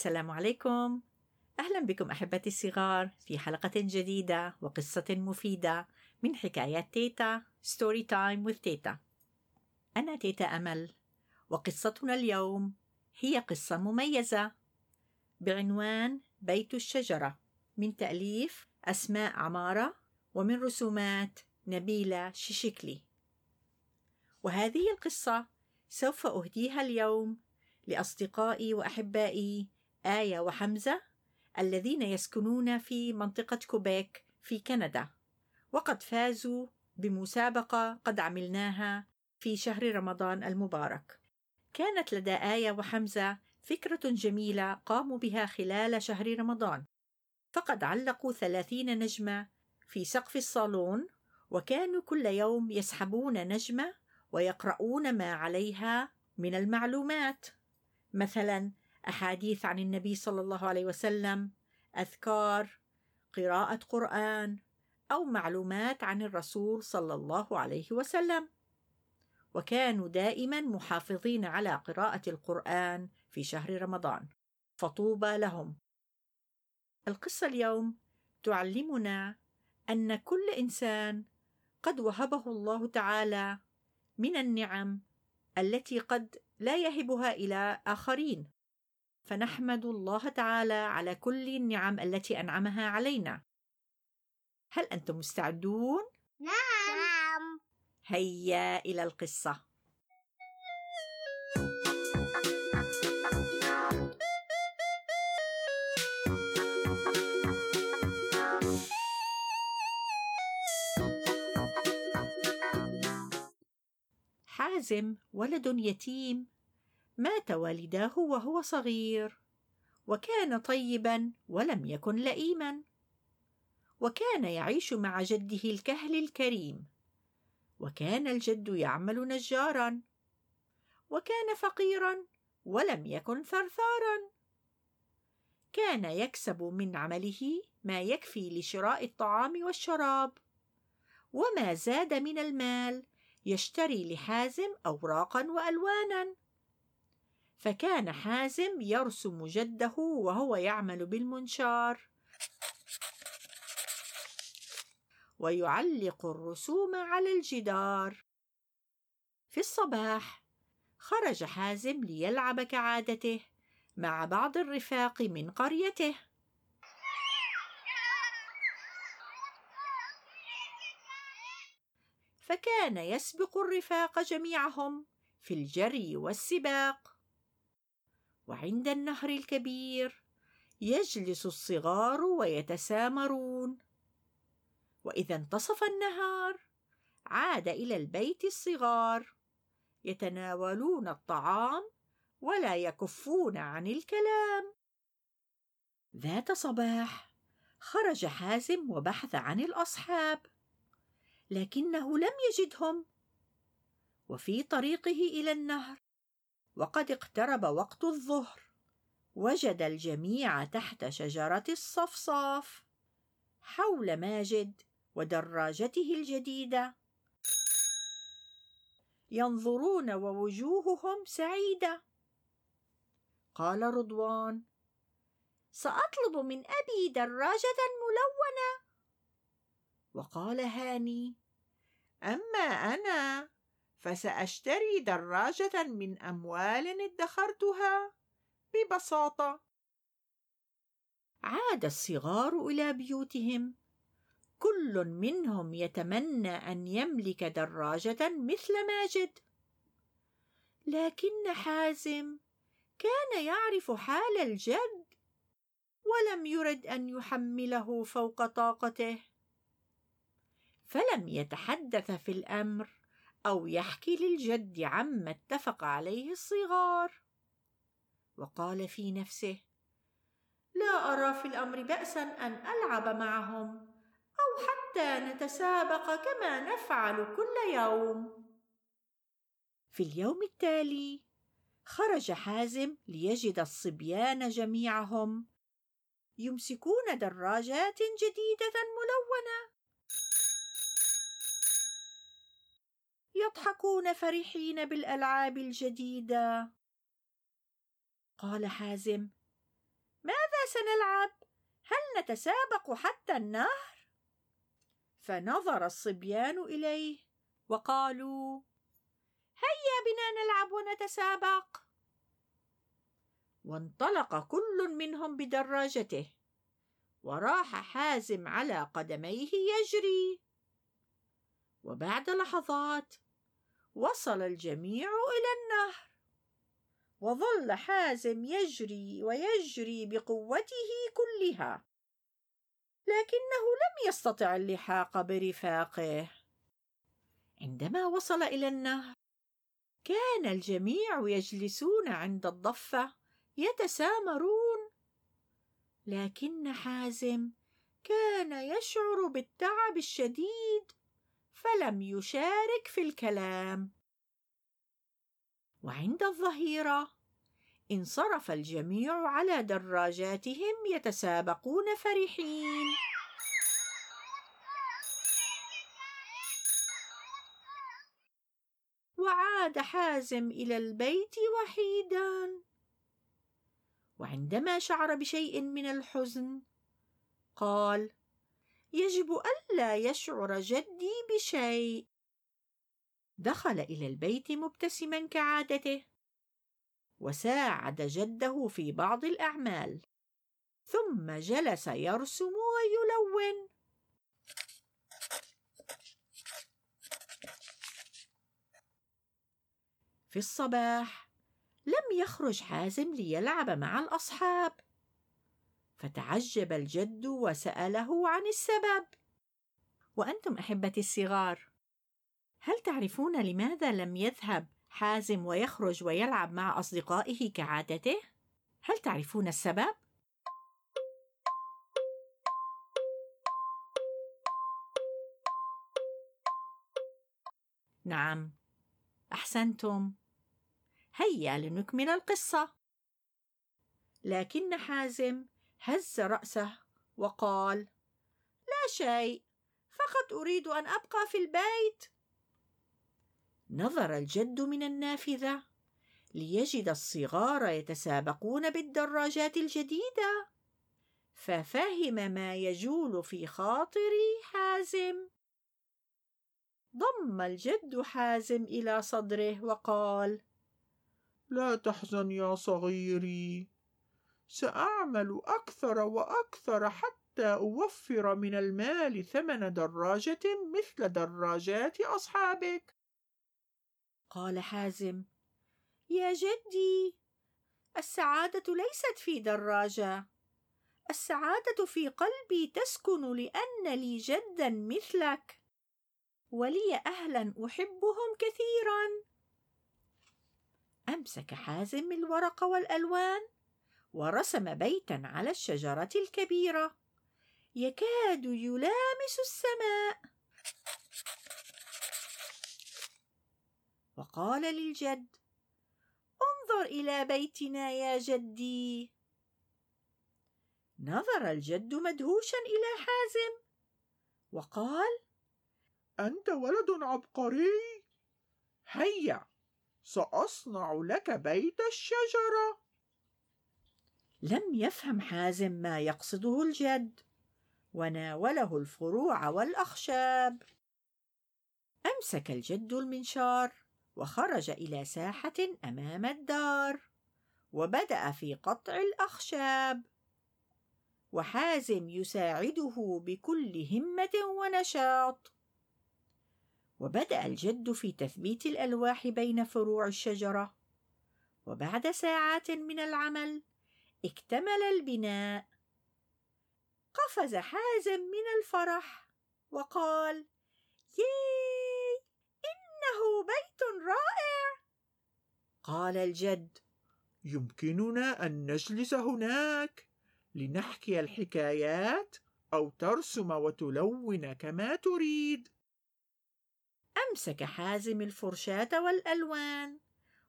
السلام عليكم. أهلا بكم أحبتي الصغار في حلقة جديدة وقصة مفيدة من حكايات تيتا story time with تيتا. أنا تيتا أمل وقصتنا اليوم هي قصة مميزة بعنوان بيت الشجرة من تأليف أسماء عمارة ومن رسومات نبيلة شيشكلي وهذه القصة سوف أهديها اليوم لأصدقائي وأحبائي آية وحمزة الذين يسكنون في منطقة كوبيك في كندا وقد فازوا بمسابقة قد عملناها في شهر رمضان المبارك. كانت لدى آية وحمزة فكرة جميلة قاموا بها خلال شهر رمضان. فقد علقوا ثلاثين نجمة في سقف الصالون وكانوا كل يوم يسحبون نجمة ويقرؤون ما عليها من المعلومات. مثلا أحاديث عن النبي صلى الله عليه وسلم أذكار قراءة قرآن أو معلومات عن الرسول صلى الله عليه وسلم. وكانوا دائما محافظين على قراءة القرآن في شهر رمضان. فطوبى لهم. القصة اليوم تعلمنا أن كل إنسان قد وهبه الله تعالى من النعم التي قد لا يهبها إلى آخرين. فنحمد الله تعالى على كل النعم التي أنعمها علينا. هل أنتم مستعدون؟ نعم. نعم. هيا إلى القصة. حازم ولد يتيم. مات والداه وهو صغير وكان طيبا ولم يكن لئيما. وكان يعيش مع جده الكهل الكريم وكان الجد يعمل نجارا وكان فقيرا ولم يكن ثرثارا كان يكسب من عمله ما يكفي لشراء الطعام والشراب وما زاد من المال يشتري لحازم اوراقا والوانا. فكان حازم يرسم جده وهو يعمل بالمنشار. ويعلق الرسوم على الجدار. في الصباح خرج حازم ليلعب كعادته مع بعض الرفاق من قريته. فكان يسبق الرفاق جميعهم في الجري والسباق. وعند النهر الكبير يجلس الصغار ويتسامرون. وإذا انتصف النهار عاد إلى البيت الصغار يتناولون الطعام ولا يكفون عن الكلام. ذات صباح خرج حازم وبحث عن الأصحاب لكنه لم يجدهم. وفي طريقه إلى النهر وقد اقترب وقت الظهر. وجد الجميع تحت شجرة الصفصاف حول ماجد ودراجته الجديدة. ينظرون ووجوههم سعيدة. قال رضوان سأطلب من أبي دراجة ملونة. وقال هاني أما أنا فسأشتري دراجة من أموال ادخرتها. ببساطة. عاد الصغار إلى بيوتهم. كل منهم يتمنى أن يملك دراجة مثل ماجد لكن حازم كان يعرف حال الجد ولم يرد أن يحمله فوق طاقته. فلم يتحدث في الأمر. أو يحكي للجد عما اتفق عليه الصغار. وقال في نفسه لا أرى في الأمر باسا أن ألعب معهم أو حتى نتسابق كما نفعل كل يوم. في اليوم التالي خرج حازم ليجد الصبيان جميعهم يمسكون دراجات جديدة ملونة. يضحكون فرحين بالألعاب الجديدة. قال حازم سنلعب؟ هل نتسابق حتى النهر؟ فنظر الصبيان إليه وقالوا هيا بنا نلعب ونتسابق. وانطلق كل منهم بدراجته. وراح حازم على قدميه يجري. وبعد لحظات وصل الجميع إلى النهر. وظل حازم يجري ويجري بقوته كلها. لكنه لم يستطع اللحاق برفاقه. عندما وصل إلى النهر كان الجميع يجلسون عند الضفة يتسامرون. لكن حازم كان يشعر بالتعب الشديد فلم يشارك في الكلام. وعند الظهيرة انصرف الجميع على دراجاتهم يتسابقون فرحين. وعاد حازم إلى البيت وحيدا. وعندما شعر بشيء من الحزن قال يجب ألا يشعر جدي بشيء. دخل إلى البيت مبتسما كعادته. وساعد جده في بعض الأعمال. ثم جلس يرسم ويلون. في الصباح لم يخرج حازم ليلعب مع الأصحاب. فتعجب الجد وسأله عن السبب. وأنتم أحبتي الصغار هل تعرفون لماذا لم يذهب حازم ويخرج ويلعب مع أصدقائه كعادته؟ هل تعرفون السبب؟ نعم أحسنتم. هيا لنكمل القصة. لكن حازم هز رأسه وقال لا شيء فقط أريد أن أبقى في البيت. نظر الجد من النافذة ليجد الصغار يتسابقون بالدراجات الجديدة ففهم ما يجول في خاطر حازم. ضم الجد حازم إلى صدره وقال لا تحزن يا صغيري سأعمل أكثر وأكثر حتى أوفر من المال ثمن دراجة مثل دراجات أصحابك. قال حازم يا جدي السعادة ليست في دراجة. السعادة في قلبي تسكن لأن لي جدا مثلك. ولي أهلا أحبهم كثيرا. أمسك حازم الورق والألوان ورسم بيتا على الشجرة الكبيرة. يكاد يلامس السماء. وقال للجد انظر إلى بيتنا يا جدي. نظر الجد مدهوشا إلى حازم. وقال أنت ولد عبقري. هيا سأصنع لك بيت الشجرة. لم يفهم حازم ما يقصده الجد. وناوله الفروع والأخشاب. أمسك الجد المنشار وخرج إلى ساحة أمام الدار. وبدأ في قطع الأخشاب. وحازم يساعده بكل همة ونشاط. وبدأ الجد في تثبيت الألواح بين فروع الشجرة. وبعد ساعات من العمل اكتمل البناء. قفز حازم من الفرح وقال ياي إنه بيت رائع. قال الجد يمكننا أن نجلس هناك لنحكي الحكايات أو ترسم وتلون كما تريد. أمسك حازم الفرشاة والألوان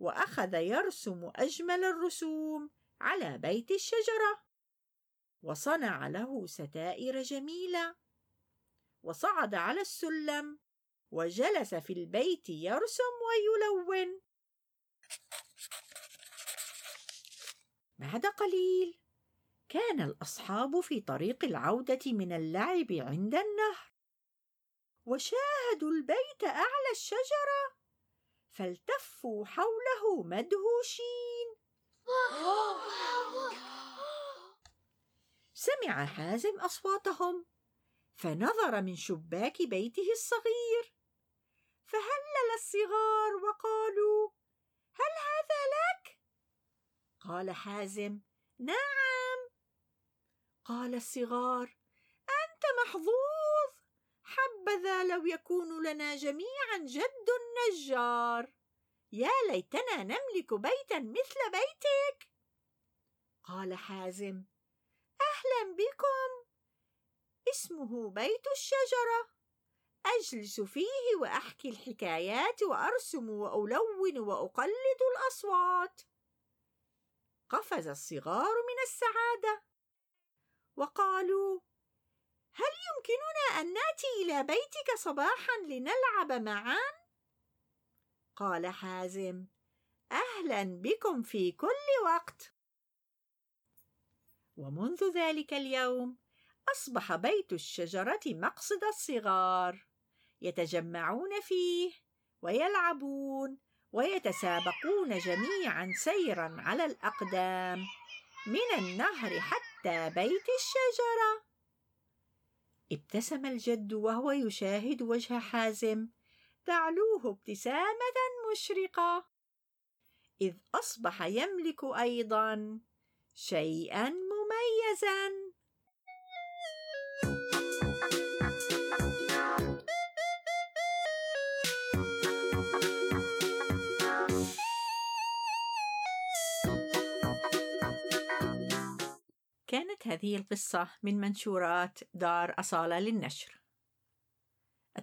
وأخذ يرسم أجمل الرسوم على بيت الشجرة. وصنع له ستائر جميلة. وصعد على السلم. وجلس في البيت يرسم ويلون. بعد قليل كان الأصحاب في طريق العودة من اللعب عند النهر. وشاهدوا البيت أعلى الشجرة. فالتفوا حوله مدهوشين. سمع حازم أصواتهم فنظر من شباك بيته الصغير فهلل الصغار وقالوا هل هذا لك؟ قال حازم نعم. قال الصغار أنت محظوظ حبذا لو يكون لنا جميعا جد نجار يا ليتنا نملك بيتا مثل بيتك. قال حازم أهلا بكم. اسمه بيت الشجرة. أجلس فيه وأحكي الحكايات وأرسم وألون وأقلد الأصوات. قفز الصغار من السعادة. وقالوا هل يمكننا أن نأتي إلى بيتك صباحا لنلعب معا؟ قال حازم. أهلا بكم في كل وقت. ومنذ ذلك اليوم أصبح بيت الشجرة مقصد الصغار. يتجمعون فيه ويلعبون ويتسابقون جميعا سيرا على الأقدام من النهر حتى بيت الشجرة. ابتسم الجد وهو يشاهد وجه حازم تعلوه ابتسامة مشرقة إذ أصبح يملك أيضا شيئا مميزا كانت هذه القصة من منشورات دار أصالة للنشر.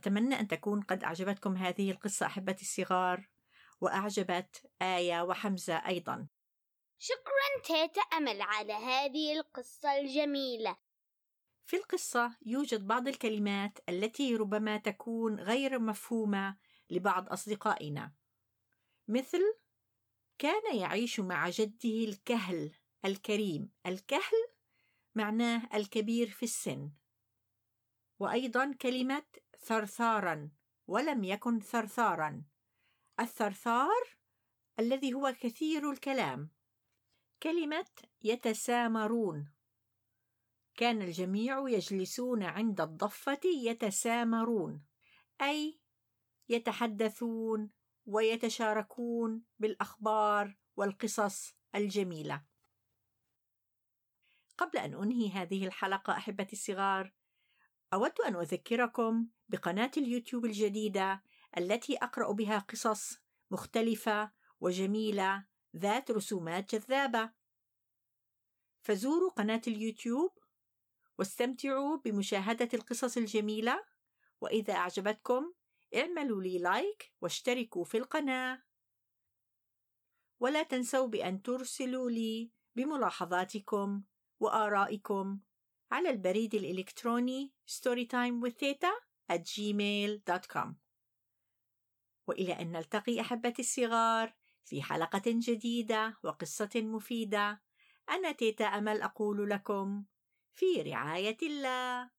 أتمنى أن تكون قد أعجبتكم هذه القصة أحبتي الصغار، وأعجبت آية وحمزة أيضا. شكرا تيتا أمل على هذه القصة الجميلة. في القصة يوجد بعض الكلمات التي ربما تكون غير مفهومة لبعض أصدقائنا، مثل كان يعيش مع جده الكهل الكريم، الكهل معناه الكبير في السن وأيضا كلمة ثرثارا ولم يكن ثرثارا. الثرثار الذي هو كثير الكلام. كلمة يتسامرون. كان الجميع يجلسون عند الضفة يتسامرون أي يتحدثون ويتشاركون بالأخبار والقصص الجميلة. قبل أن أنهي هذه الحلقة أحبتي الصغار أود أن أذكركم بقناة اليوتيوب الجديدة التي أقرأ بها قصص مختلفة وجميلة ذات رسومات جذابة. فزوروا قناة اليوتيوب واستمتعوا بمشاهدة القصص الجميلة. وإذا أعجبتكم اعملوا لي لايك واشتركوا في القناة. ولا تنسوا بأن ترسلوا لي بملاحظاتكم وآرائكم على البريد الإلكتروني storytimewiththeta at gmail.com وإلى أن نلتقي أحبتي الصغار في حلقة جديدة وقصة مفيدة. أنا تيتا أمل أقول لكم في رعاية الله.